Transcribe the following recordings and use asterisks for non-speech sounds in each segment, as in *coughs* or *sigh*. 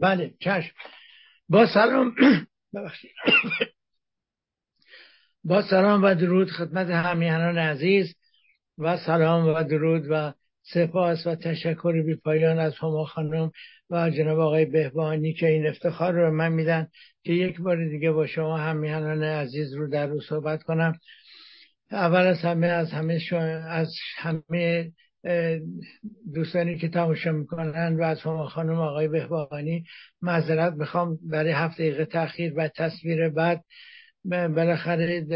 بله چشم. با سلام. *clears throat* با سلام و درود خدمت همیهنان عزیز و سلام و درود و سپاس و تشکر بی پایان از هما خانم و جناب آقای بهبانی که این افتخار رو من میدن که یک بار دیگه با شما همیهنان عزیز رو در رو صحبت کنم. اول از همه از همه از همه دوستانی که تماشا می‌کنن و از خانم آقای بهبانی معذرت می‌خوام. برای هفت دقیقه تاخیر و تصویر بعد بالاخره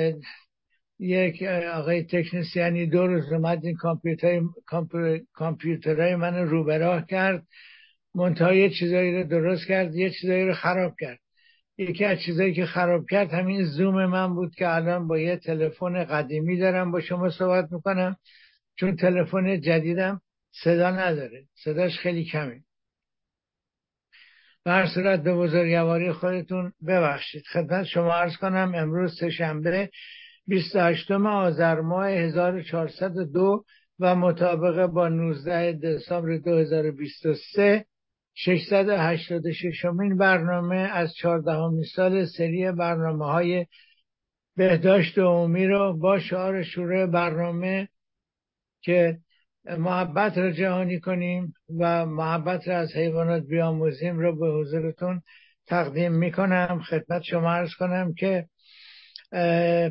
یک آقای تکنسیانی دو روز اومد این کامپیوتر کامپیوترهای من رو براه کرد. منتها یه چیزایی رو درست کرد یه چیزایی رو خراب کرد. یکی از چیزایی که خراب کرد همین زوم من بود که الان با یه تلفن قدیمی دارم با شما صحبت می‌کنم. چون تلفن جدیدم صدا نداره. صداش خیلی کمه. به هر صورت به بزرگواری خودتون ببخشید. خدمت شما عرض کنم امروز سهشنبه 28 آذر ماه 1402 و مطابق با 19 دسامبر 2023 686 امین برنامه از 14 سال سری برنامه های بهداشت عمومی رو با شعار شروع برنامه که محبت را جهانی کنیم و محبت را از حیوانات بیاموزیم رو به حضورتون تقدیم می‌کنم. خدمت شما ارز کنم که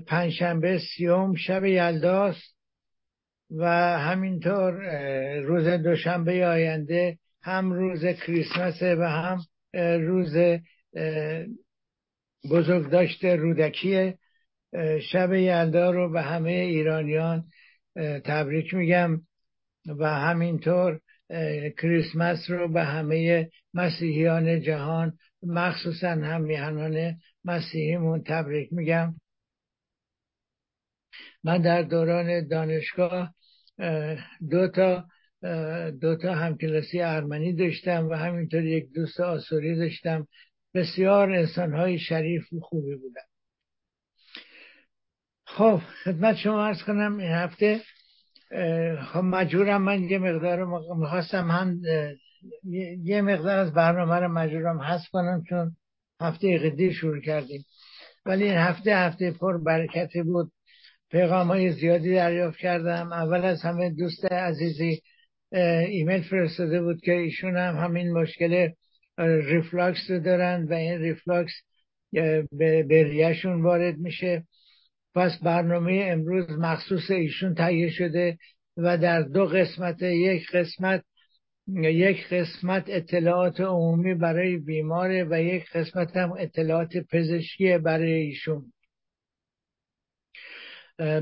پنجشنبه سیوم شب یلداست و همینطور روز دوشنبه آینده هم روز کریسمسه و هم روز بزرگداشت رودکی شب یلدا رو به همه ایرانیان تبریک میگم و همینطور کریسمس رو به همه مسیحیان جهان مخصوصا هم میهنان مسیحیمون تبریک میگم. من در دوران دانشگاه دو تا دو تا همکلاسی ارمنی داشتم و همینطور یک دوست آسوری داشتم. بسیار انسانهای شریف و خوبی بودن. خب خدمت شما ارز کنم این هفته خب مجبورم من یه مقدار می‌خواستم هم یه مقدار از برنامه رو مجبورم حذف کنم چون هفته قدیر شروع کردیم. ولی این هفته هفته پر برکتی بود. پیغام های زیادی دریافت کردم. اول از همه دوست عزیزی ایمیل فرستاده بود که ایشون هم همین مشکل ریفلاکس رو دارن و این ریفلاکس به ریهشون وارد میشه. پس برنامه امروز مخصوص ایشون تهیه شده و در دو قسمت یک قسمت یک قسمت اطلاعات عمومی برای بیماره و یک قسمت هم اطلاعات پزشکی برای ایشون.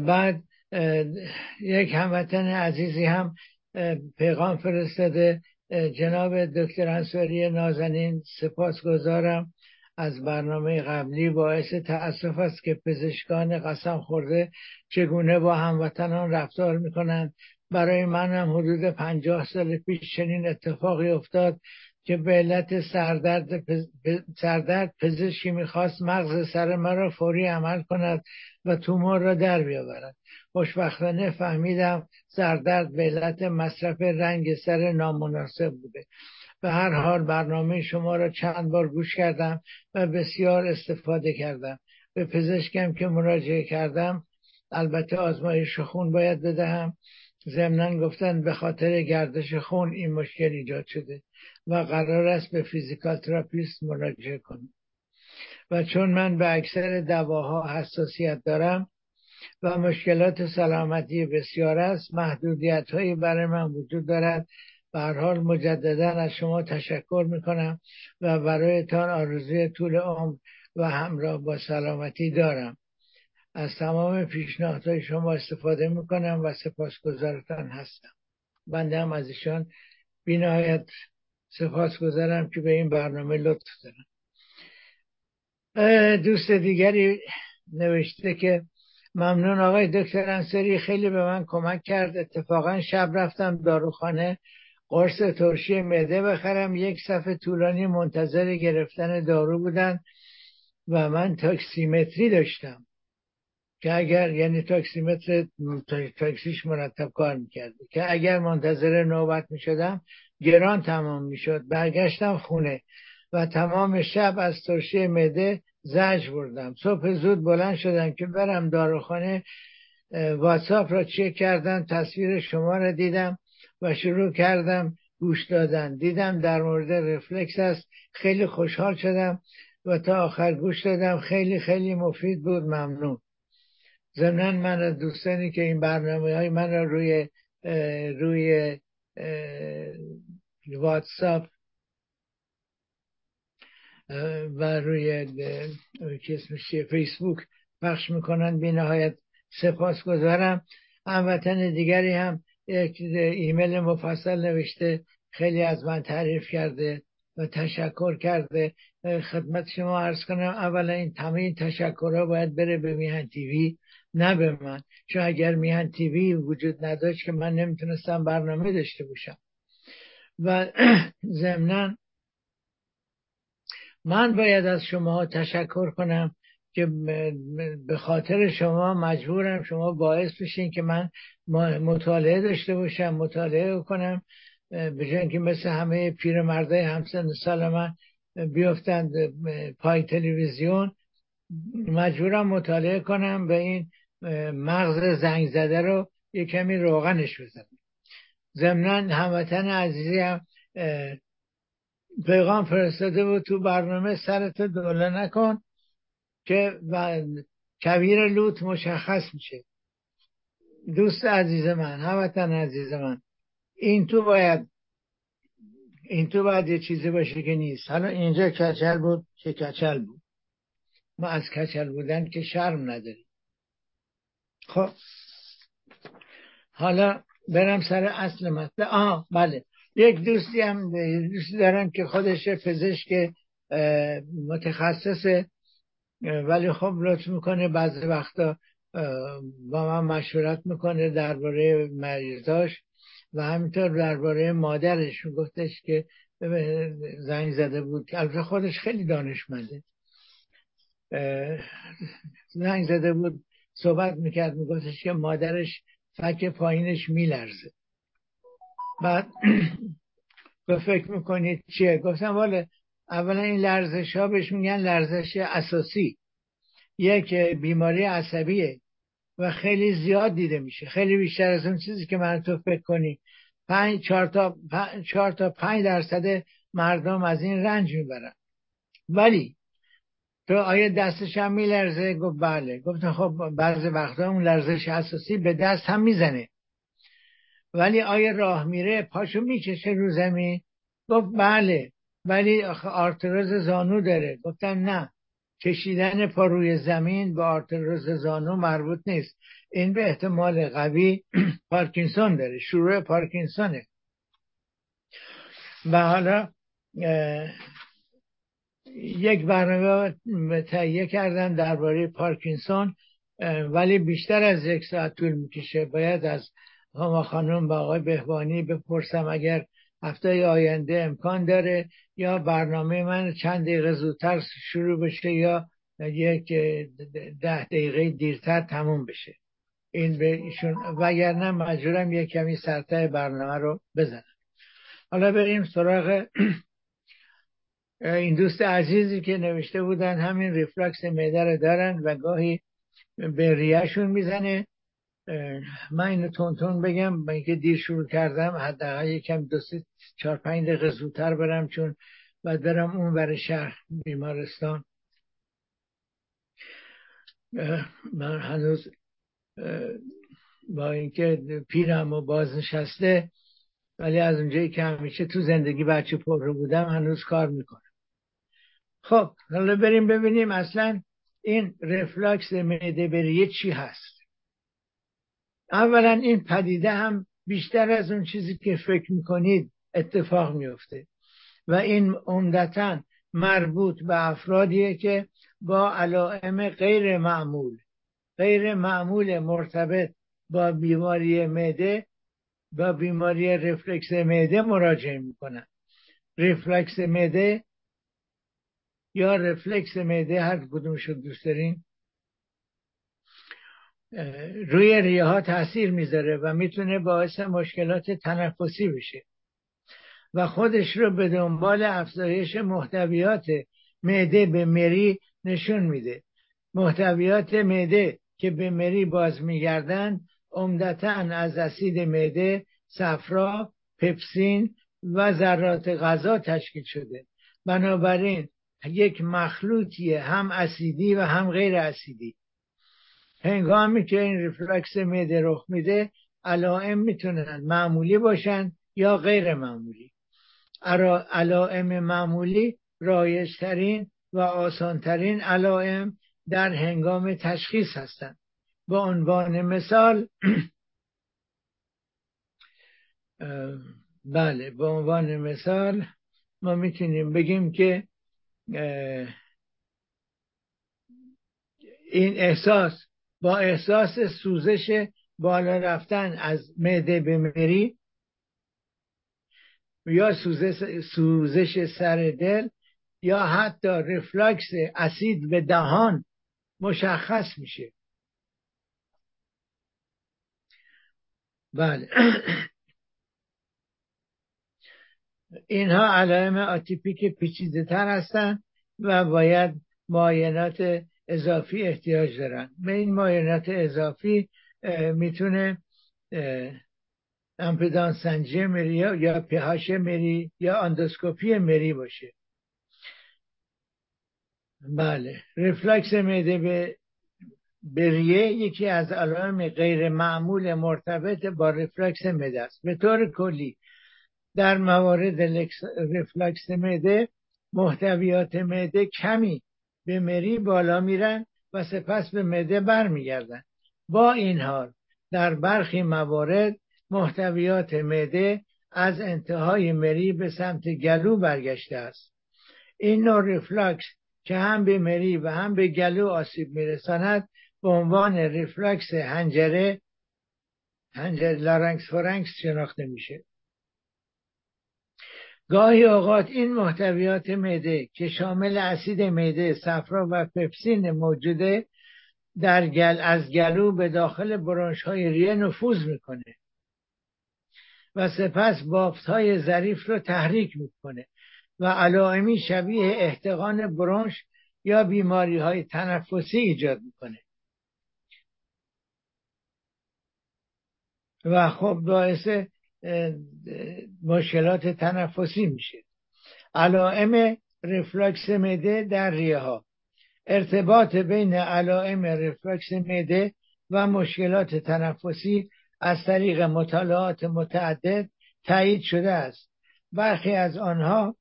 بعد یک هموطن عزیزی هم پیغام فرستاده. جناب دکتر انصاری نازنین سپاس گذارم از برنامه قبلی باعث تأسف است که پزشکان قسم خورده چگونه با هموطنان رفتار می‌کنند. برای من هم حدود پنجاه سال پیش چنین اتفاقی افتاد که به علت سردرد, سردرد پزشکی می‌خواست مغز سر مرا فوری عمل کند و تومور را در بیاورد. خوشبختانه فهمیدم سردرد به علت مصرف رنگ سر نامناسب بوده. به هر حال برنامه شما را چند بار گوش کردم و بسیار استفاده کردم. به پزشکم که مراجعه کردم البته آزمایش خون باید بدهم. ضمنا گفتن به خاطر گردش خون این مشکل ایجاد شده و قرار است به physical therapist مراجعه کنم. و چون من به اکثر دواها حساسیت دارم و مشکلات سلامتی بسیار است محدودیت هایی برای من وجود دارد به حال مجددا از شما تشکر می‌کنم و برایتان آرزوی طول عمر و همراه با سلامتی دارم. از تمام پیشنهادهای شما استفاده می‌کنم و سپاسگزارتان هستم. بنده هم از ایشان بینهایت سپاس گذارم که به این برنامه لطف دارم دوست دیگری نوشته که ممنون آقای دکتر انصری خیلی به من کمک کرد. اتفاقا شب رفتم داروخانه. قرص ترشی معده بخرم. یک صفحه طولانی منتظر گرفتن دارو بودن و من تاکسیمتری داشتم که اگر یعنی تاکسیمتر تاکسیش مرتب کار می‌کرد. که اگر منتظر نوبت می‌شدم گران تمام می‌شد. برگشتم خونه و تمام شب از ترشی معده زج بردم. صبح زود بلند شدم که برم داروخانه واتساپ را چک کردم تصویر شما را دیدم. و شروع کردم گوش دادن. دیدم در مورد رفلکس است خیلی خوشحال شدم و تا آخر گوش دادم. خیلی خیلی مفید بود. ممنون. ضمنا من از دوستانی که این برنامه های من را روی روی واتساپ و روی فیسبوک پخش می‌کنن بی نهایت سپاس گذارم هموطن دیگری هم یک ایمیل مفصل نوشته خیلی از من تعریف کرده و تشکر کرده. خدمت شما عرض کنم اولا این تمام این تشکرها باید بره به میهن تیوی نه به من. چون اگر میهن تیوی وجود نداشت که من نمی‌تونستم برنامه داشته باشم. و *clears throat* ضمنا من باید از شما تشکر کنم. که به خاطر شما مجبورم شما باعث بشین که من مطالعه داشته باشم مطالعه کنم به که مثل همه پیرمردای همسن سال من بیفتند پای تلویزیون مجبورم مطالعه کنم به این مغز زنگ زده رو یه کمی روغنش بزنم. ضمنا هموطن عزیزی هم پیغام فرستاده بود تو برنامه سرت دوله نکن. که کویر لوت مشخص میشه. دوست عزیز من هموطن عزیز من این تو باید این تو باید یه چیزی باشه که نیست. حالا اینجا کچل بود که کچل بود. ما از کچل بودن که شرم نداریم. خب. حالا برم سر اصل مطلب. آه بله. یک دوستی هم دوستی دارم که خودش پزشک متخصص ولی خب لطف می‌کنه بعضی وقتا با من مشورت می‌کنه درباره مریضاش و همینطور درباره مادرش گفتش که زنگ زده بود. البته خودش خیلی دانشمنده. زنگ زده بود صحبت می‌کرد میگفتش که مادرش فک پایینش میلرزه. بعد *clears throat* به فکر می‌کنید چیه؟ گفتم والا اولا این لرزش ها بهش میگن لرزش اساسی. یک بیماری عصبیه و خیلی زیاد دیده میشه. خیلی بیشتر از اون چیزی که من تو فکر کنی. پنج چهار تا چهار تا پنج درصد مردم از این رنج می‌برن. ولی تو آیا دستش هم میلرزه؟ گفت بله. گفت خب بعضی وقتا اون لرزش اساسی به دست هم می‌زنه. ولی آیا راه میره؟ پاشو می‌کشه رو زمین. گفت بله. ولی آرتروز زانو داره. گفتم نه کشیدن پا روی زمین به آرتروز زانو مربوط نیست. این به احتمال قوی *clears throat* پارکینسون داره شروع پارکینسونه. و حالا یک برنامه تهیه کردن درباره پارکینسون ولی بیشتر از یک ساعت طول می‌کشه. باید از هما خانم با آقای بهبانی بپرسم اگر هفته آینده امکان داره یا برنامه من چند دقیقه زودتر شروع بشه یا یک ده دقیقه دیرتر تموم بشه. این به ایشون وگرنه مجبورم یک کمی سرته برنامه رو بزنم. حالا بریم سراغ *clears throat* این دوست عزیزی که نوشته بودن همین ریفلکس معده رو دارن و گاهی به ریهشون می‌زنه. من اینو تون بگم با اینکه دیر شروع کردم حداقل یکم دو سه چهار پنج دقیقه زودتر برم چون بعد برم اون بر شهر بیمارستان. من هنوز با اینکه پیرم و بازنشسته ولی از اونجایی که همیشه تو زندگی بچه پر بودم هنوز کار می‌کنم. خب حالا بریم ببینیم اصلا این رفلاکس معده بریه چی هست. اولا این پدیده هم بیشتر از اون چیزی که فکر می‌کنید اتفاق میفته. و این عمدتا مربوط به افرادیه که با علائم غیر معمول غیر معمول مرتبط با بیماری معده با بیماری رفلکس معده مراجعه می‌کنن. رفلکس معده یا رفلکس معده هر کدوم شد دوست دارین روی ریه ها تاثیر می‌ذاره و می‌تونه باعث مشکلات تنفسی بشه. و خودش رو به دنبال افزایش محتویات معده به مری نشون میده. محتویات معده که به مری باز میگردن عمدتا از اسید معده صفرا پپسین و ذرات غذا تشکیل شده. بنابراین یک مخلوطیه هم اسیدی و هم غیر اسیدی. هنگامی که این ریفلکس معده رخ میده علائم می‌تونن معمولی باشن یا غیر معمولی. علائم معمولی رایجترین و آسانترین علائم در هنگام تشخیص هستند. به عنوان مثال *clears throat* بله به عنوان مثال ما می‌تونیم بگیم که این احساس با احساس سوزش بالا رفتن از معده به مری یا سوزش, سوزش سر دل یا حتی رفلکس اسید به دهان مشخص میشه. بله. اینها علائم آتیپیک پیچیده تر هستند و باید معاینات اضافی احتیاج دارن به این معاینات اضافی می‌تونه امپدانس سنجی مری یا pH مری یا اندوسکوپی مری باشه. بله. ریفلکس معده به ریه یکی از علائم غیر معمول مرتبط با ریفلکس معده است. به طور کلی در موارد ریفلکس معده محتویات معده کمی به مری بالا میرن و سپس به معده برمیگردن. با این حال در برخی موارد محتویات معده از انتهای مری به سمت گلو برگشته است. این نوع ریفلکس که هم به مری و هم به گلو آسیب میرساند به عنوان ریفلکس هنجره هنجره larynx pharynx شناخته میشه. گاهی اوقات این محتویات معده که شامل اسید معده صفرا و پپسین موجوده در گل از گلو به داخل برانش های ریه نفوذ می‌کنه. و سپس بافت های ظریف رو تحریک می‌کنه و علائمی شبیه احتقان برونش یا بیماری های تنفسی ایجاد می‌کنه. و خب باعث مشکلات تنفسی میشه. علائم رفلکس مده در ریه ها ارتباط بین علائم رفلکس مده و مشکلات تنفسی از طریق مطالعات متعدد تایید شده است. برخی از آنها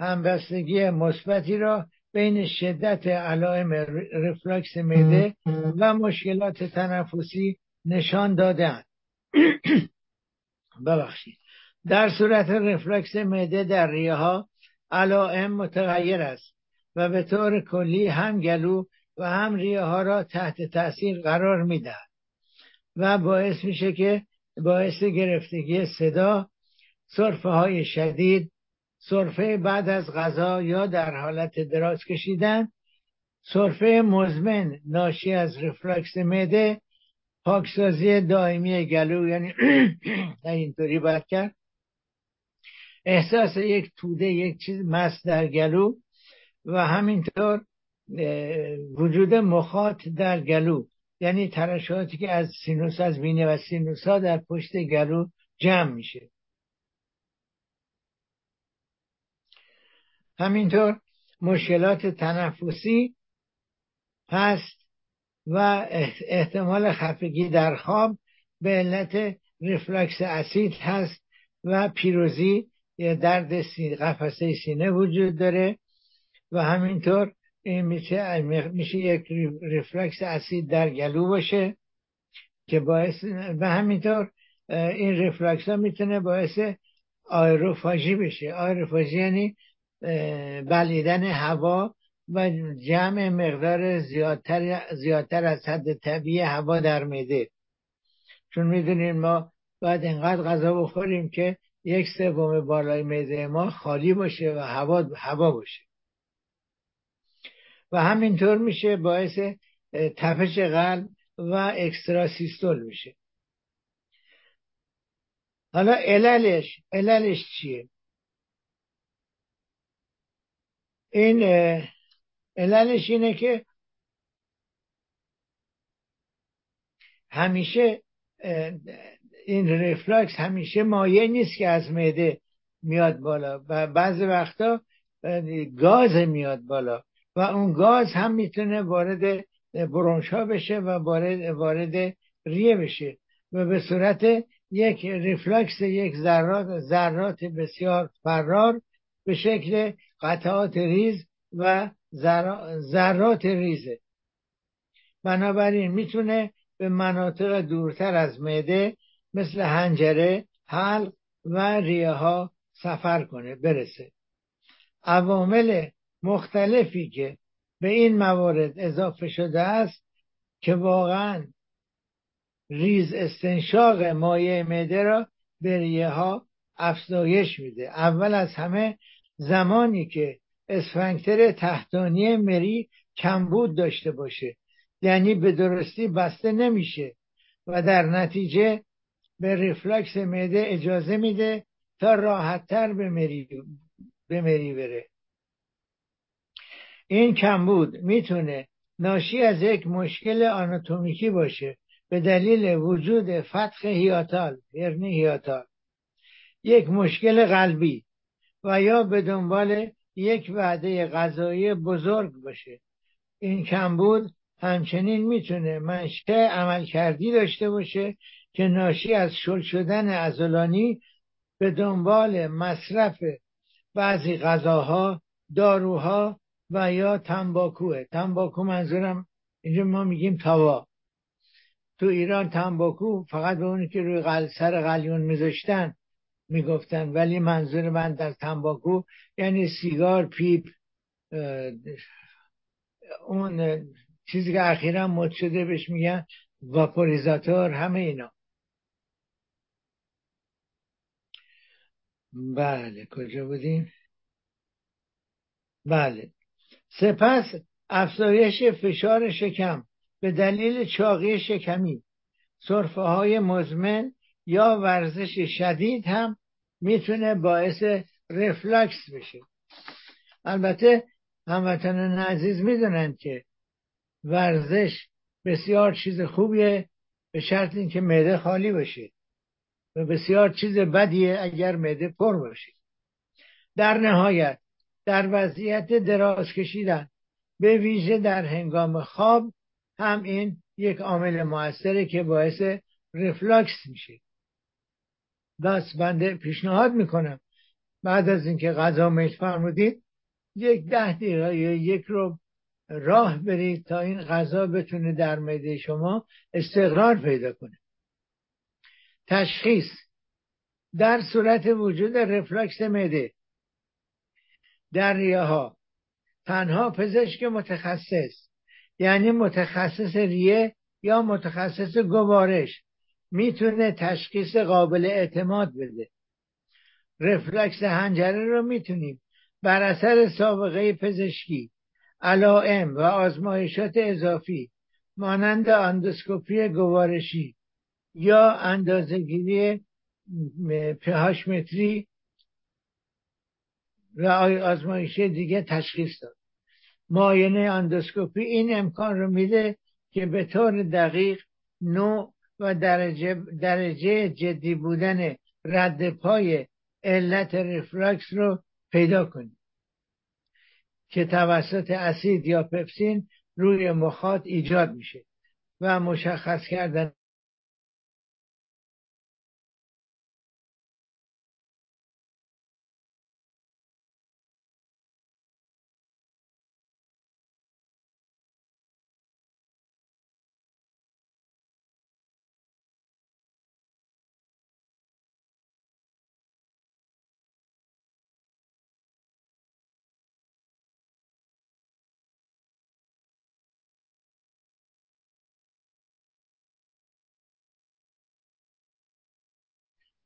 همبستگی مثبتی را بین شدت علائم رفلکس معده و مشکلات تنفسی نشان دادند *clears throat* ببخشید. در صورت رفلکس معده در ریه ها علائم متغیر است و به طور کلی هم گلو و هم ریه ها را تحت تاثیر قرار می‌دهد. و باعث میشه که باعث گرفتگی صدا صرفه های شدید صرفه بعد از غذا یا در حالت دراز کشیدن صرفه مزمن ناشی از رفلکس معده پاکسازی دائمی گلو یعنی *clears throat* اینطوری باید کرد. احساس یک توده یک چیز مس در گلو و همینطور وجود مخاط در گلو. یعنی ترشحاتی که از سینوس از بینه و سینوس ها در پشت گلو جمع میشه. همینطور مشکلات تنفسی هست و احتمال خفگی در خواب به علت ریفلکس اسید هست و pyrosis یا درد قفسه سینه وجود داره و همینطور این میشه, میشه یک ریفلکس اسید در گلو باشه که باعث و همینطور این ریفلکس ها می‌تونه باعث آیروفاژی بشه. آیروفاژی یعنی بلیدن هوا و جمع مقدار زیادتر, زیادتر از حد طبیعی هوا در میده چون می‌دونیم ما باید اینقدر غذا بخوریم که یک سوم بالای میده ما خالی باشه و هوا هوا باشه. و همینطور میشه باعث تپش قلب و اکسترا سیستول میشه. حالا عللش عللش چیه؟ این عللش اینه که همیشه این ریفلاکس همیشه مایه نیست که از معده میاد بالا و بعضی وقتا گاز میاد بالا. و اون گاز هم می‌تونه وارد برونشا بشه و وارد, وارد ریه بشه و به صورت یک ریفلکس یک ذرات ذرات بسیار فرار به شکل قطعات ریز و ذرات ریزه. بنابراین می‌تونه به مناطق دورتر از معده مثل هنجره حلق و ریه ها سفر کنه برسه. عوامل مختلفی که به این موارد اضافه شده است که واقعا ریز استنشاق مایع معده را به ها افزایش میده. اول از همه زمانی که اسفنکتر تحتانی مری کمبود داشته باشه یعنی به درستی بسته نمیشه و در نتیجه به ریفلکس معده اجازه میده تا راحتتر به مری, به مری بره. این کمبود می‌تونه ناشی از یک مشکل آناتومیکی باشه به دلیل وجود فتح هیاتال یعنی هیاتال. یک مشکل قلبی و یا به دنبال یک وعده غذایی بزرگ باشه. این کمبود همچنین می‌تونه منشأ عملکردی داشته باشه که ناشی از شل شدن ازولانی به دنبال مصرف بعضی غذاها داروها و یا تنباکوه. تنباکو منظورم اینجا ما میگیم توا. تو ایران تنباکو فقط به اونی که روی قل... سر قلیون میذاشتن می‌گفتن ولی منظور من در تنباکو یعنی سیگار پیپ اون چیزی که اخیرا مد شده بهش میگن واپوریزاتور همه اینا. بله کجا بودیم؟ بله. سپس افزایش فشار شکم به دلیل چاقی شکمی. صرفه های مزمن یا ورزش شدید هم می‌تونه باعث رفلکس بشه. البته هموطنان عزیز می‌دونن که ورزش بسیار چیز خوبیه به شرط اینکه معده خالی باشه. و بسیار چیز بدیه اگر معده پر باشه. در نهایت در وضعیت دراز کشیدن به ویژه در هنگام خواب هم این یک عامل موثره که باعث رفلاکس میشه. بس بنده پیشنهاد می‌کنم. بعد از اینکه غذا میل فرمودید یک ده دقیقه یا یک رو راه برید تا این غذا بتونه در معده شما استقرار پیدا کنه. تشخیص در صورت وجود رفلکس معده در ریه ها تنها پزشک متخصص یعنی متخصص ریه یا متخصص گوارش می‌تونه تشخیص قابل اعتماد بده. رفلکس هنجره رو می‌تونیم بر اثر سابقه پزشکی علائم و آزمایشات اضافی مانند اندوسکوپی گوارشی یا اندازهگیری pH متری و آزمایش دیگه تشخیص داد. معاینه اندوسکوپی این امکان رو میده که به طور دقیق نوع و درجه, درجه جدی بودن رد پای علت ریفلکس رو پیدا کنیم. که توسط اسید یا پپسین روی مخاط ایجاد میشه و مشخص کردن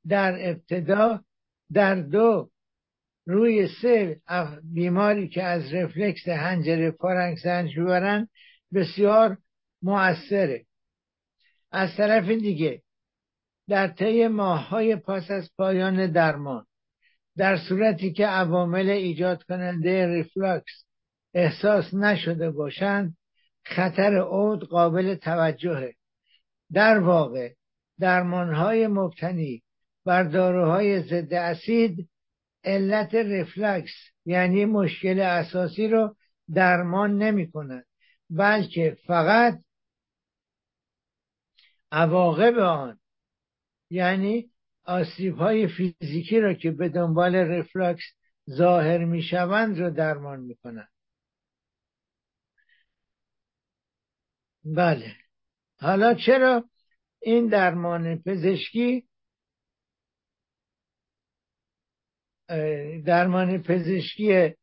در ابتدا در دو روی سه بیماری که از رفلاکس حنجره فارنکس رنج می‌برن بسیار موثره. از طرف دیگه در طی ماههای پس از پایان درمان در صورتی که عوامل ایجاد کننده ریفلاکس احساس نشده باشند خطر عود قابل توجهه. در واقع درمانهای مبتنی بر داروهای ضد اسید علت رفلکس یعنی مشکل اساسی رو درمان نمی کند بلکه فقط عواقب آن یعنی آسیب های فیزیکی را که به دنبال رفلکس ظاهر می شوند رو درمان می کنند بله. حالا چرا این درمان پزشکی درمان پزشکی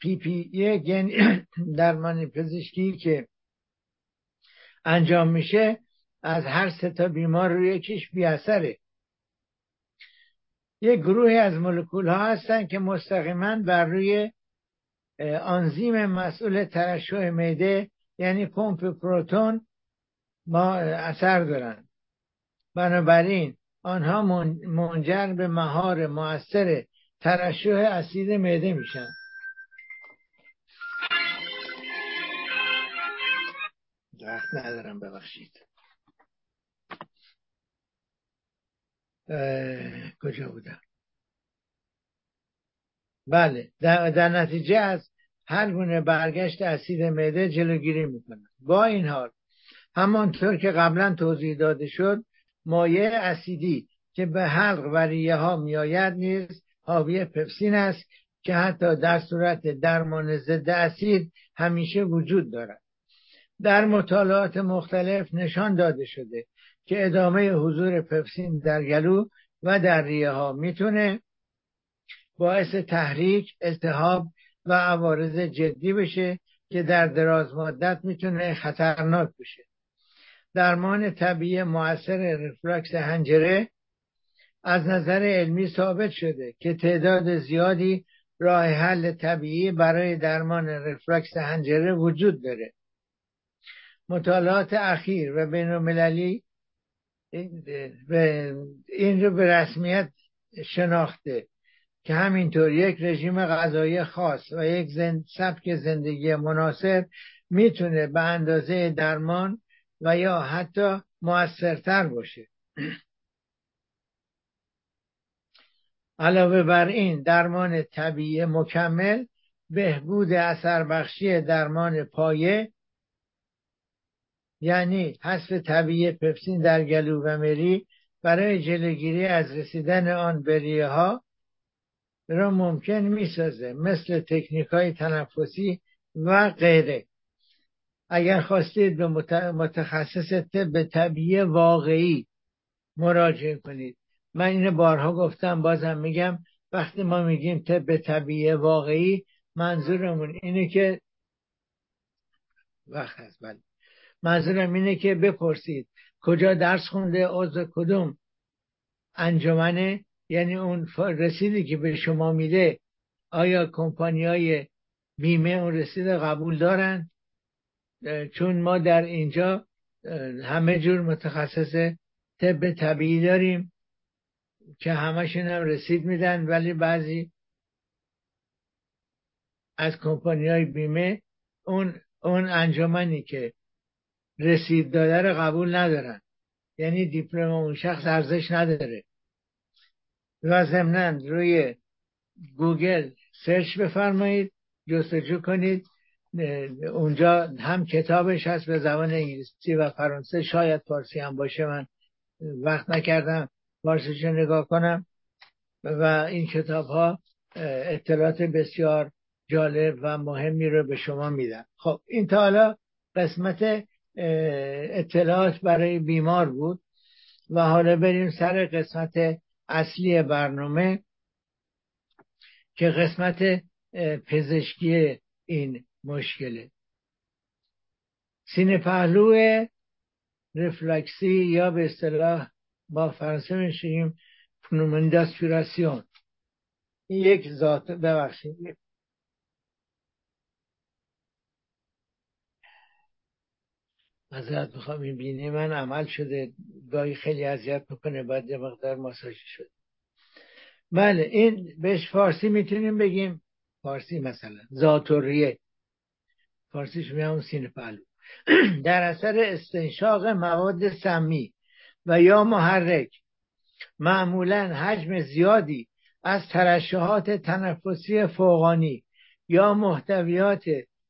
پی پی یعنی *clears throat* درمان پزشکی که انجام میشه از هر سه تا بیمار روی یکیش بی اثره. یک گروهی از مولکول ها هستن که مستقیما بر روی آنزیم مسئول ترشح معده یعنی پمپ پروتون ما اثر دارن. بنابراین آنها منجر به مهار موثر ترشح اسید معده میشن. وقت ندارم ببخشید. کجا بودم؟ بله در, در نتیجه از هر گونه برگشت اسید معده جلوگیری می‌کنن با این حال همانطور که قبلا توضیح داده شد مایع اسیدی که به حلق و ریه ها میآید نیز حاوی پپسین است که حتی در صورت درمان ضد اسید همیشه وجود دارد. در مطالعات مختلف نشان داده شده که ادامه حضور پپسین در گلو و در ریه ها می‌تونه باعث تحریک، التهاب و عوارض جدی بشه که در دراز مدت می‌تونه خطرناک بشه. درمان طبیعی موثر رفلکس هنجره از نظر علمی ثابت شده که تعداد زیادی راه حل طبیعی برای درمان رفلکس هنجره وجود داره. مطالعات اخیر و بین المللی این رو به رسمیت شناخته که همینطور یک رژیم غذایی خاص و یک زند سبک زندگی مناسب می‌تونه به اندازه درمان و یا حتی موثرتر باشه. علاوه بر این درمان طبیعی مکمل بهبود اثر بخشی درمان پایه یعنی حذف طبیعی پپسین در گلو و مری برای جلوگیری از رسیدن آن به ها را ممکن می‌سازه مثل تکنیک های تنفسی و غیره. اگر خواستید به متخصص طب طبیعی واقعی مراجعه کنید. من اینو بارها گفتم بازم میگم وقتی ما میگیم طب طبیعی واقعی منظورمون اینه که وقت هست بله. منظورم اینه که بپرسید کجا درس خونده عضو کدوم انجمنه؟ یعنی اون رسیدی که به شما میده آیا کمپانی های بیمه اون رسید قبول دارن؟ چون ما در اینجا همه جور متخصص طب طبیعی داریم که همشون هم رسید میدن ولی بعضی از کمپانی های بیمه اون اون انجمنی که رسید داده رو قبول ندارن. یعنی دیپلم اون شخص ارزش نداره. و ضمنا روی گوگل سرچ بفرمایید جستجو کنید. اونجا هم کتابش هست به زبان انگلیسی و فرانسه. شاید فارسی هم باشه من وقت نکردم فارسیش نگاه کنم. و این کتاب ها اطلاعات بسیار جالب و مهمی رو به شما میدن خب این تا حالا قسمت اطلاعات برای بیمار بود و حالا بریم سر قسمت اصلی برنامه که قسمت پزشکی این مشکله. سینه پهلو رفلکسی یا به اصطلاح با فرانسه میشیم پنومنداسپیراسیون این یک ذات ببخشید. ازت می‌خوام این بینی من عمل شده گاهی خیلی اذیت می‌کنه بعد یه مقدار ماساژ شده. بله این بهش فارسی می‌تونیم بگیم. فارسی مثلا زاتوریه فارسیش میام سینه پهلو. در اثر استنشاق مواد سمی و یا محرک معمولا حجم زیادی از ترشحات تنفسی فوقانی یا محتویات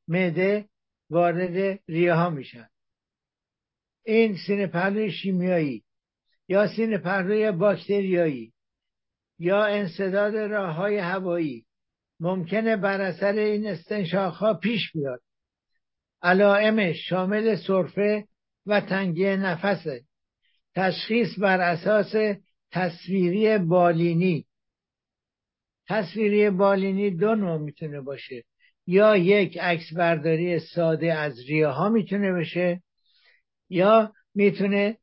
معده وارد ریه ها میشن. این سینه پهلوی شیمیایی یا سینه پهلوی باکتریایی یا انصداد راه های هوایی ممکنه بر اثر این استنشاق ها پیش بیاد. علائمش شامل سرفه و تنگی نفسه تشخیص بر اساس تصویری بالینی. تصویری بالینی دو نوع می‌تونه باشه. یا یک عکس برداری ساده از ریه ها می‌تونه بشه یا می‌تونه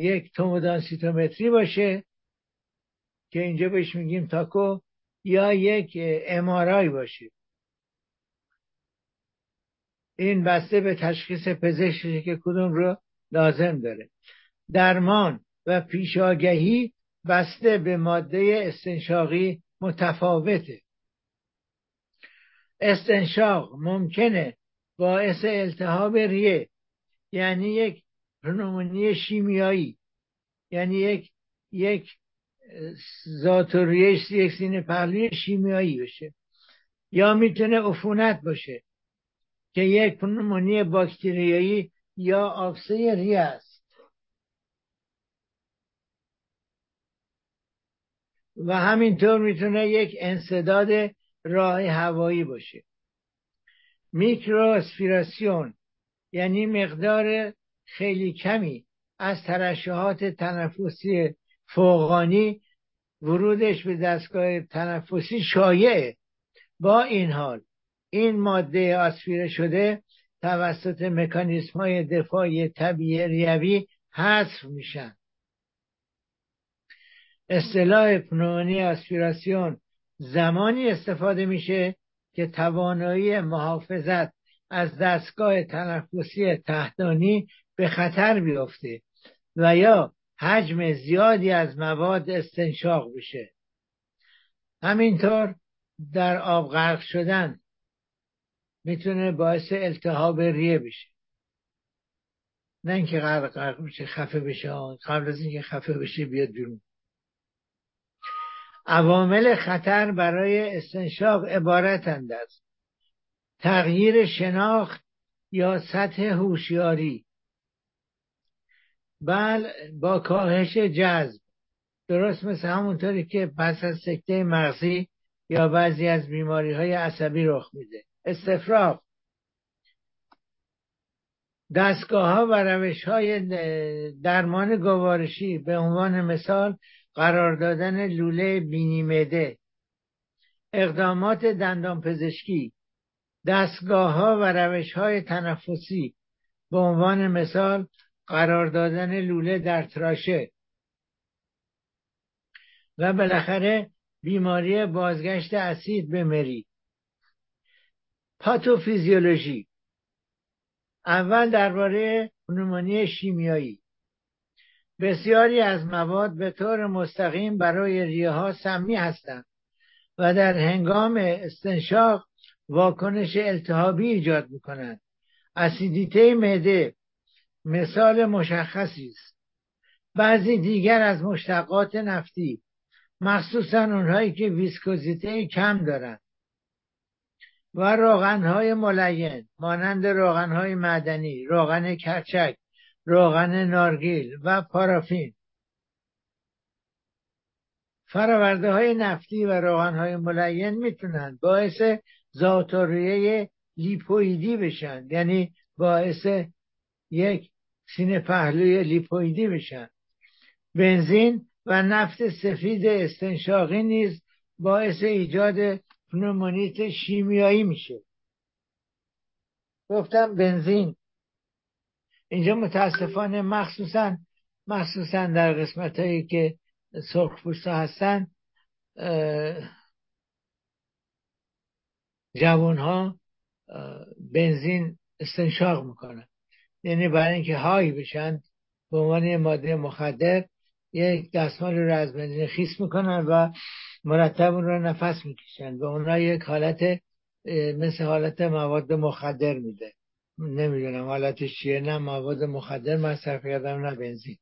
یک تومودان سیتومتری باشه که اینجا بهش میگیم تاکو یا یک امارای باشه. این بسته به تشخیص پزشکی که کدوم رو لازم داره. درمان و پیشاگهی بسته به ماده استنشاقی متفاوته. استنشاق ممکنه باعث التهاب ریه یعنی یک پنومونی شیمیایی یعنی یک یک زاتوریه یک سینه پهلوی شیمیایی بشه یا می‌تونه عفونت باشه. که یک پنومونی باکتریایی یا آفسه ریه است. و همینطور می‌تونه یک انصداد راه هوایی باشه. میکرو اسپیراسیون یعنی مقدار خیلی کمی از ترشحات تنفسی فوقانی ورودش به دستگاه تنفسی شایعه با این حال این ماده آسفیره شده توسط مکانیسم های دفاعی طبیعی ریوی حذف میشن. اصطلاح پنومونی آسپیراسیون زمانی استفاده میشه که توانایی محافظت از دستگاه تنفسی تحتانی به خطر بیفته و یا حجم زیادی از مواد استنشاق بشه. همینطور در آب غرق شدن می‌تونه باعث التهاب ریه بشه. نه اینکه غرق غرق بشه خفه بشه قبل از اینکه خفه بشه بیاد بیرون. عوامل خطر برای استنشاق عبارتند از تغییر شناخت یا سطح هوشیاری. بل با کاهش جذب. درست مثل همونطوری که پس از سکته مغزی یا بعضی از بیماری های عصبی رخ میده. استفراغ. دستگاه ها و روش های درمان گوارشی به عنوان مثال قرار دادن لوله بینیمده. اقدامات دندان پزشکی دستگاه ها و روش های تنفسی. به عنوان مثال قرار دادن لوله در تراشه. و بالاخره بیماری بازگشت اسید به مری پاتوفیزیولوژی. اول درباره پنومونی شیمیایی. بسیاری از مواد به طور مستقیم برای ریه ها سمی هستند و در هنگام استنشاق واکنش التهابی ایجاد می کنند اسیدیته معده مثال مشخصی است. بعضی دیگر از مشتقات نفتی مخصوصا اونهایی که ویسکوزیته کم دارند. و روغنهای ملین مانند روغنهای معدنی روغن کرچک روغن نارگیل و پارافین. فراورده های نفتی و روغن های ملین می‌تونن باعث زاتوریه لیپویدی بشن یعنی باعث یک سینه پهلوی لیپویدی بشن. بنزین و نفت سفید استنشاقی نیز باعث ایجاد پنومونیت شیمیایی میشه. گفتم بنزین. اینجا متاسفانه مخصوصا مخصوصا در قسمت هایی که سرخ هستن جوان ها بنزین استنشاق می‌کنن. یعنی برای اینکه های بشن به عنوان ماده مخدر یک دستمال رو از بنزین خیس می‌کنن و مرتب اون رو نفس می‌کشن به اونا یک حالت مثل حالت مواد مخدر میده. نمی‌دونم حالتش چیه. نه مواد مخدر مصرف کردم نه بنزین.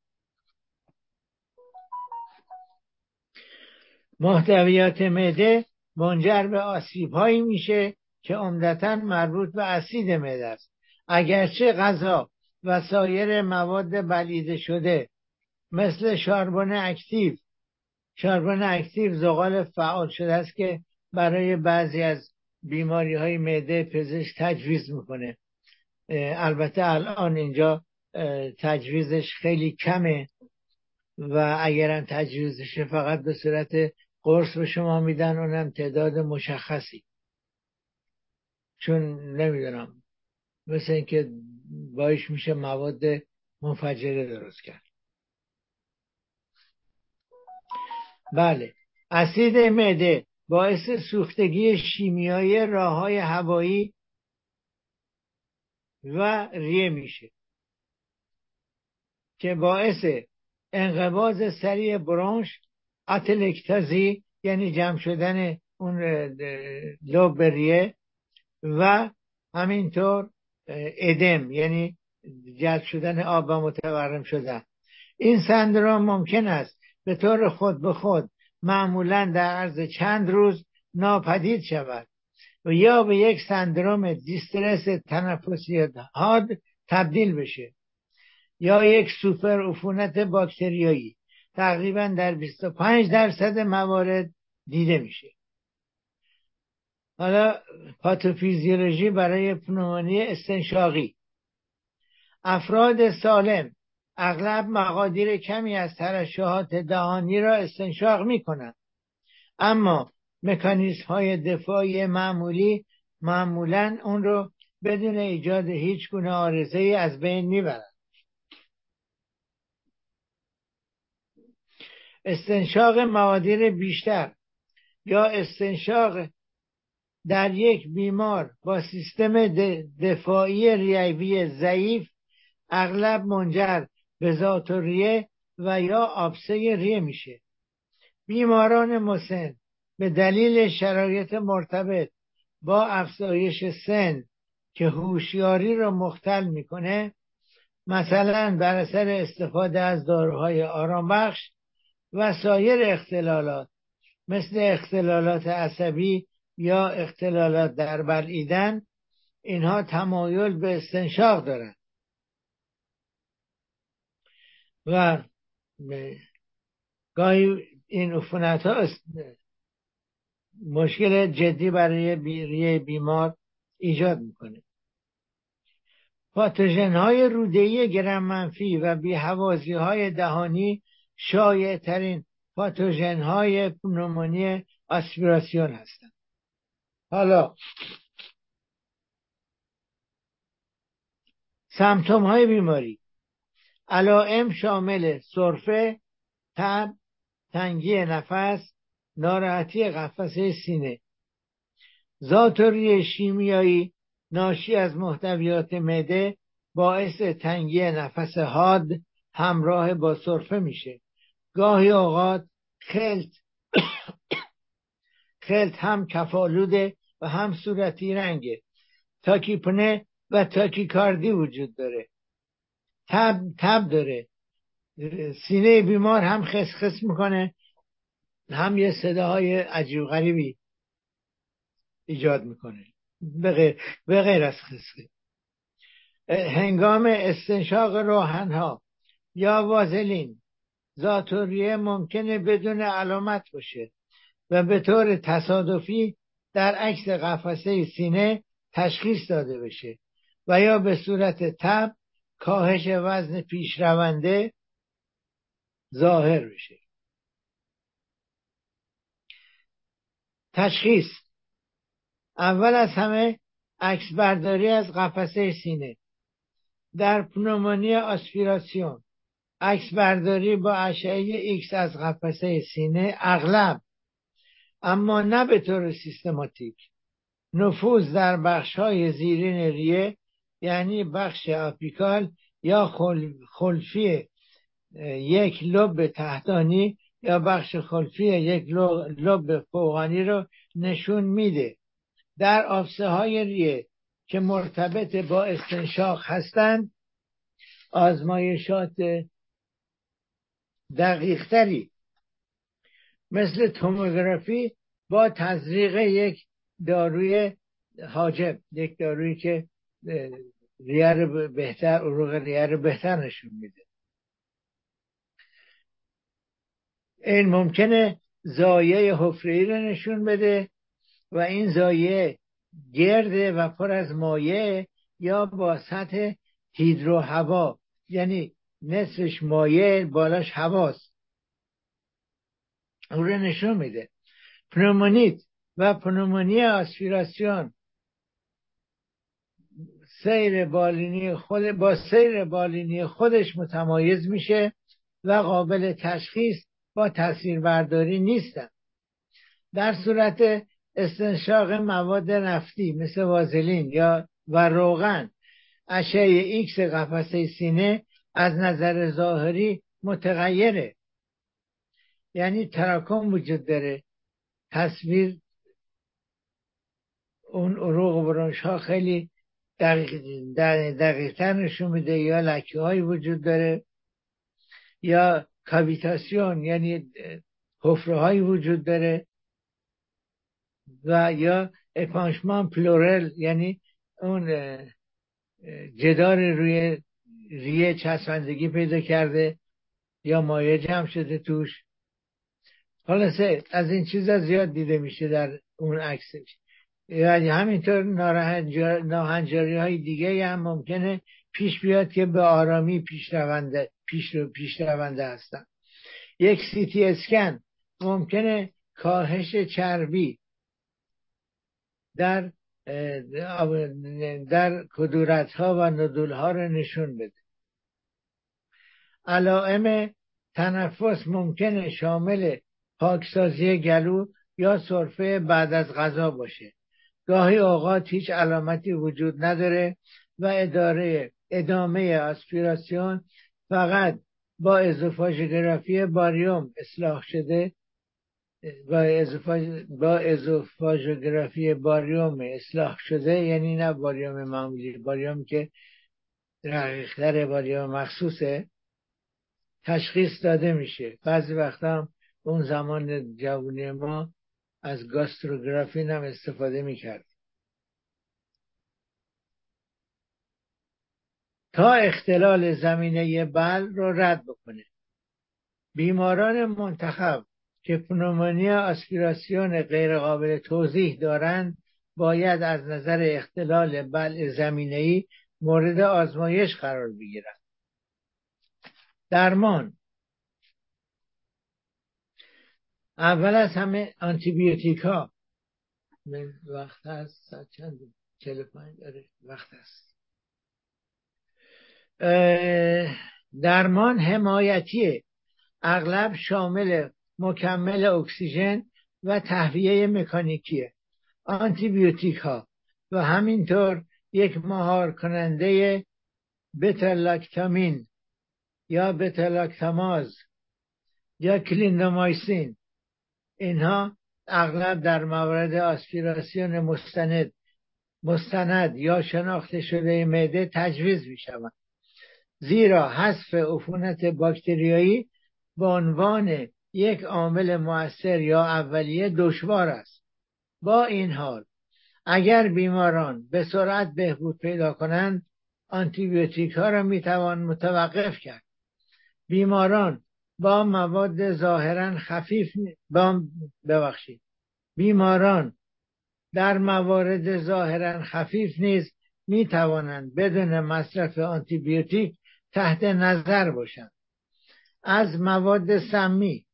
محتویات معده منجر به آسیب هایی میشه که عمدتا مربوط به اسید معده است. اگرچه غذا و سایر مواد بلعیده شده مثل charbon actif charbon actif زغال فعال شده است که برای بعضی از بیماری های معده پزشک تجویز می‌کنه. البته الان اینجا تجویزش خیلی کمه و اگرم تجویزش فقط به صورت قرص به شما میدن اونم تعداد مشخصی. چون نمی‌دونم مثل اینکه باش میشه مواد منفجره درست کرد. بله. اسید معده باعث سوختگی شیمیایی راه های هوایی و ریه میشه که باعث انقباز سریع برونش اتلکتازی یعنی جمع شدن اون لوب ریه و همینطور ادم یعنی جذب شدن آب و متورم شدن. این سندروم ممکن است به طور خود به خود معمولا در عرض چند روز ناپدید شود و یا به یک سندروم دیسترس تنفسی حاد تبدیل بشه یا یک سوپر عفونت باکتریایی تقریبا در 25 درصد موارد دیده میشه. حالا پاتوفیزیولوژی برای پنومونی استنشاقی. افراد سالم اغلب مقادیر کمی از ترشحات دهانی را استنشاق می کنند اما مکانیزم های دفاعی معمولی معمولا اون رو بدون ایجاد هیچ گونه آرزه ای از بین می‌برند. استنشاق موادیر بیشتر یا استنشاق در یک بیمار با سیستم دفاعی ریوی ضعیف اغلب منجر به ذاتوریه و یا آبسه ریه میشه. بیماران مسن به دلیل شرایط مرتبط با افزایش سن که هوشیاری را مختل می‌کنه مثلا بر اثر استفاده از داروهای آرامبخش و سایر اختلالات مثل اختلالات عصبی یا اختلالات در بلعیدن اینها تمایل به استنشاق دارند و گاهی این عفونت ها مشکل جدی برای بیری بیمار ایجاد می‌کنه. پاتوژن های رودهی گرم منفی و بیهوازی های دهانی شایع ترین پاتوژن های پنومونی آسپیراسیون هستند. حالا سمتوم های بیماری. علائم شامل سرفه تب تنگی نفس ناراحتی قفسه سینه. زاتوری شیمیایی ناشی از محتویات مده باعث تنگی نفس حاد همراه با سرفه میشه. گاهی اوقات خلط *coughs* خلط هم کفالوده و هم صورتی رنگه. تاکیپنه و تاکیکاردی وجود داره. تب تب داره. سینه بیمار هم خسخس می‌کنه هم یه صداهای عجیب غریبی ایجاد می‌کنه. به غیر از خسقه هنگام استنشاق روحنها یا وازلین زاتوریه ممکنه بدون علامت باشه و به طور تصادفی در عکس قفسه سینه تشخیص داده بشه و یا به صورت تب کاهش وزن پیشرونده ظاهر بشه. تشخیص. اول از همه عکس برداری از قفسه سینه. در پنومونی آسپیراسیون عکس برداری با اشعه ایکس از قفسه سینه اغلب اما نه به طور سیستماتیک. نفوذ در بخش های زیرین ریه یعنی بخش آپیکال یا خلفی یک لوب تحتانی یا بخش خلفی یک لب فوقانی رو نشون میده. در آفسه های ریه که مرتبط با استنشاق هستند آزمایشات دقیقتری مثل توموگرافی با تزریق یک داروی حاجب یک دارویی که ریه رو بهتر عروق رو بهتر نشون میده. این ممکنه زایه حفره رو نشون بده و این زایه گرده و پر از مایع یا با سطح هیدرو هوا یعنی نصفش مایع بالاش هواست. او رو نشون میده. پنومونیت و پنومونی آسپیراسیون. سیر بالینی خود با سیر بالینی خودش متمایز میشه و قابل تشخیص با برداری نیستن. در صورت استنشاق مواد نفتی مثل وازلین یا و روغن اشعه ایکس قفسه سینه از نظر ظاهری متغیره. یعنی تراکم وجود داره. تصویر اون عروق برانش ها خیلی دقیق تر نشون میده یا لکه های وجود داره یا کاویتاسیون یعنی حفره های وجود داره و یا اپانشمان پلورل یعنی اون جدار روی ریه چسبندگی پیدا کرده یا مایع جمع شده توش. حالا از این چیزا زیاد دیده میشه در اون عکسش. یعنی همینطور ناهنجاری های دیگه هم ممکنه پیش بیاد که به آرامی پیش رونده, پیش, پیش رونده هستن. یک سیتی اسکن ممکنه کاهش چربی در در کدورت ها و ندول ها رو نشون بده. علائم تنفس ممکنه شامل پاکسازی گلو یا سرفه بعد از غذا باشه. گاهی اوقات هیچ علامتی وجود نداره و اداره ادامه آسپیراسیون فقط با ازوفاژگرافی باریوم اصلاح شده با, با ازوفاژگرافی باریوم اصلاح شده یعنی نه باریوم معمولی باریوم که رقیقتر باریوم مخصوصه تشخیص داده میشه. بعضی وقتا اون زمان جوانی ما از گاستروگرافی هم استفاده می‌کرد. تا اختلال زمینه بل رو رد بکنه. بیماران منتخب که پنومونیا آسپیراسیون غیرقابل توضیح دارند باید از نظر اختلال بلع زمینه مورد آزمایش قرار بگیرند. درمان اول از همه آنتیبیوتیک ها وقت هست چند؟ پنج. داره وقت هست. درمان حمایتی اغلب شامل مکمل اکسیژن و تهویه مکانیکیه. آنتیبیوتیک ها و همینطور یک مهار کننده بتالاکتامین یا بتالاکتاماز یا کلیندامایسین اینها اغلب در موارد آسپیراسیون مستند مستند یا شناخته شده معده تجویز می شوند زیرا حذف عفونت باکتریایی به عنوان یک عامل مؤثر یا اولیه دشوار است. با این حال اگر بیماران به سرعت بهبود پیدا کنند آنتیبیوتیک ها را می‌توان متوقف کرد. بیماران با مواد ظاهرا خفیف با ببخشید. بیماران در موارد ظاهرا خفیف نیز می توانند بدون مصرف آنتیبیوتیک تحت نظر باشند. از مواد سمی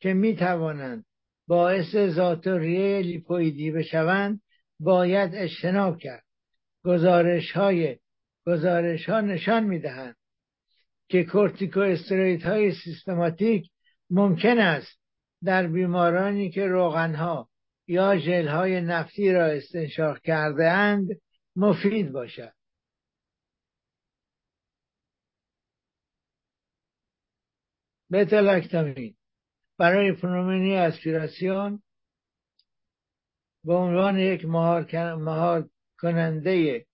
که می توانند باعث زاتوریه لیپویدی بشوند باید اجتناب کرد. گزارش های گزارش ها نشان می دهند که کورتیکو های سیستماتیک ممکن است در بیمارانی که روغنها یا ژل های نفتی را استنشاق کرده اند مفید باشد. بتلاکتامین برای پنومنی اسپیراسیون به عنوان یک مهار, کننده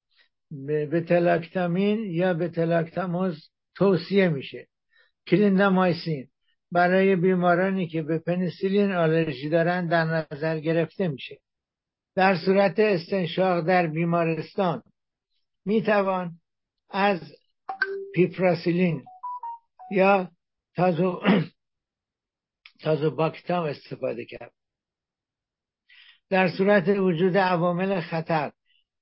بتلاکتامین یا بتلاکتاموز توصیه میشه. کلیندامایسین برای بیمارانی که به پنیسیلین آلرژی دارند در نظر گرفته میشه. در صورت استنشاق در بیمارستان می‌توان از پیپراسیلین یا تازو *clears throat* تازوباکتام استفاده کرد. در صورت وجود عوامل خطر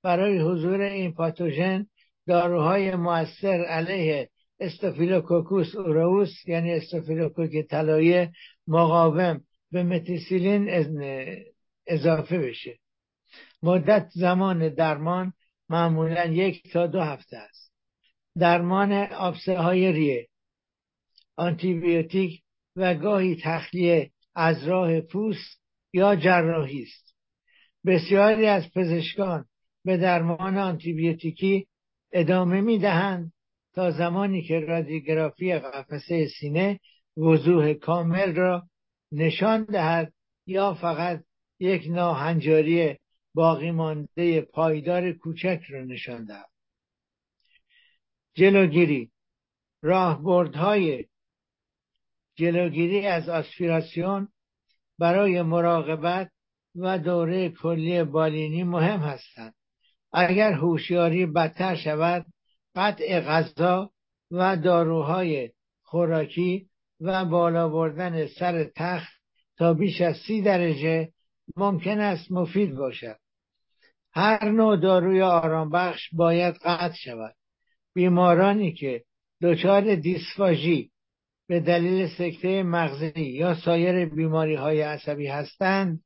برای حضور این پاتوژن داروهای مؤثر علیه استافیلوکوکوس اوروس یعنی استافیلوکوک طلایی مقاوم به متیسیلین اضافه بشه. مدت زمان درمان معمولا یک تا دو هفته است. درمان آبسه های ریه آنتیبیوتیک و گاهی تخلیه از راه پوست یا جراحی است. بسیاری از پزشکان به درمان آنتیبیوتیکی ادامه می دهند تا زمانی که رادیوگرافی قفسه سینه وضوح کامل را نشان دهد یا فقط یک ناهنجاری باقی مانده پایدار کوچک را نشان دهد. جلوگیری راهبردهای جلوگیری از آسپیراسیون برای مراقبت و دوره کلی بالینی مهم هستند. اگر هوشیاری بدتر شود قطع غذا و داروهای خوراکی و بالا بردن سر تخت تا بیش از سی درجه ممکن است مفید باشد. هر نوع داروی آرامبخش باید قطع شود. بیمارانی که دچار دیسفاژی به دلیل سکته مغزی یا سایر بیماری های عصبی هستند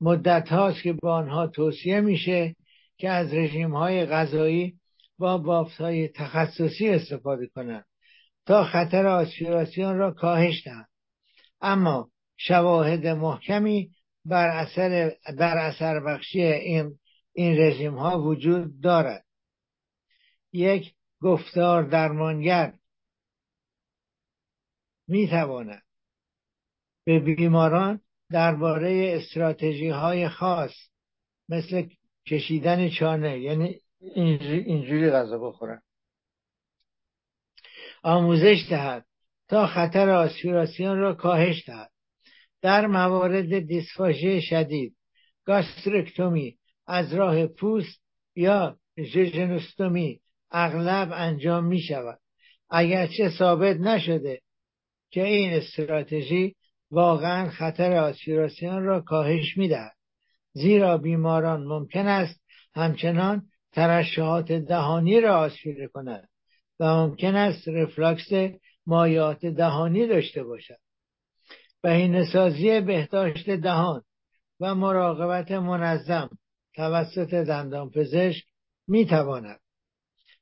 مدت هاست که به آنها توصیه میشه که از رژیم های غذایی با بافت های تخصصی استفاده کنند تا خطر آسپیراسیون را کاهش دهند. اما شواهد محکمی بر اثر بر اثر بخشی این این رژیم ها وجود دارد. یک گفتار درمانگر می تواند به بیماران درباره استراتژی های خاص مثل کشیدن چانه یعنی اینجوری غذا بخورن. آموزش دهد تا خطر آسپیراسیون را کاهش دهد. در موارد دیسفاژی شدید گاسترکتومی از راه پوست یا ژژنوستومی اغلب انجام می شود. اگرچه ثابت نشده که این استراتژی واقعا خطر آسپیراسیون را کاهش می دهد زیرا بیماران ممکن است همچنان ترشحات دهانی را آسپیره کند و ممکن است رفلاکس مایات دهانی داشته باشد. بهینه‌سازی بهداشت دهان و مراقبت منظم توسط دندان پزشک می تواند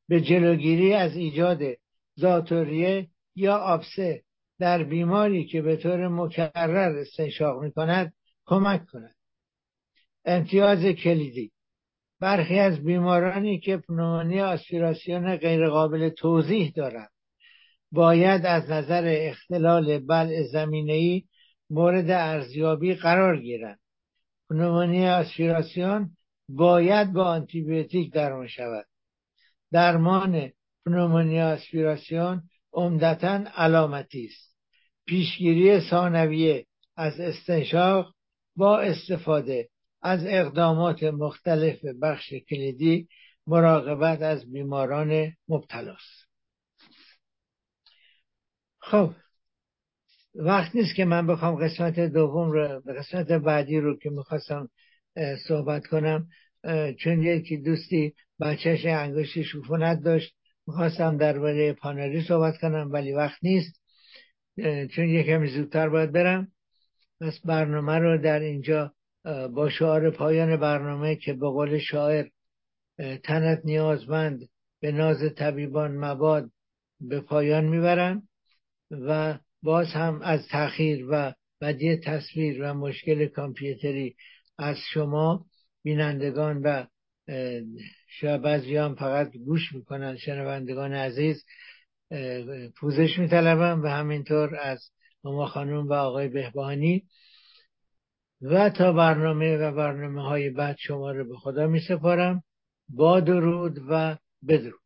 به جلوگیری از ایجاد زاتوریه یا آبسه در بیماری که به طور مکرر استنشاق می کند کمک کند. امتیاز کلیدی برخی از بیمارانی که پنومونی آسپیراسیون غیرقابل توضیح دارند باید از نظر اختلال بلع زمینه‌ای مورد ارزیابی قرار گیرند. پنومونی آسپیراسیون باید با آنتیبیوتیک درمان شود. درمان پنومونی آسپیراسیون عمدتا علامتی است. پیشگیری ثانویه از استنشاق با استفاده از اقدامات مختلف بخش کلیدی مراقبت از بیماران مبتلاست. خب وقت نیست که من بخوام قسمت دوم رو قسمت بعدی رو که می‌خواستم صحبت کنم چون یکی دوستی بچهش انگشت شوفونت داشت می‌خواستم درباره پانری صحبت کنم ولی وقت نیست چون یکمی زودتر باید برم. پس برنامه رو در اینجا با شعار پایان برنامه که به قول شاعر تنت نیازمند به ناز طبیبان مباد به پایان می‌برم و باز هم از تاخیر و بدی تصویر و مشکل کامپیوتری از شما بینندگان و شاید فقط گوش می‌کنن شنوندگان عزیز پوزش میطلبم و همینطور از ماما خانم و آقای بهبانی و تا برنامه و برنامه های بعد شما رو به خدا می سپارم با درود و بدرود.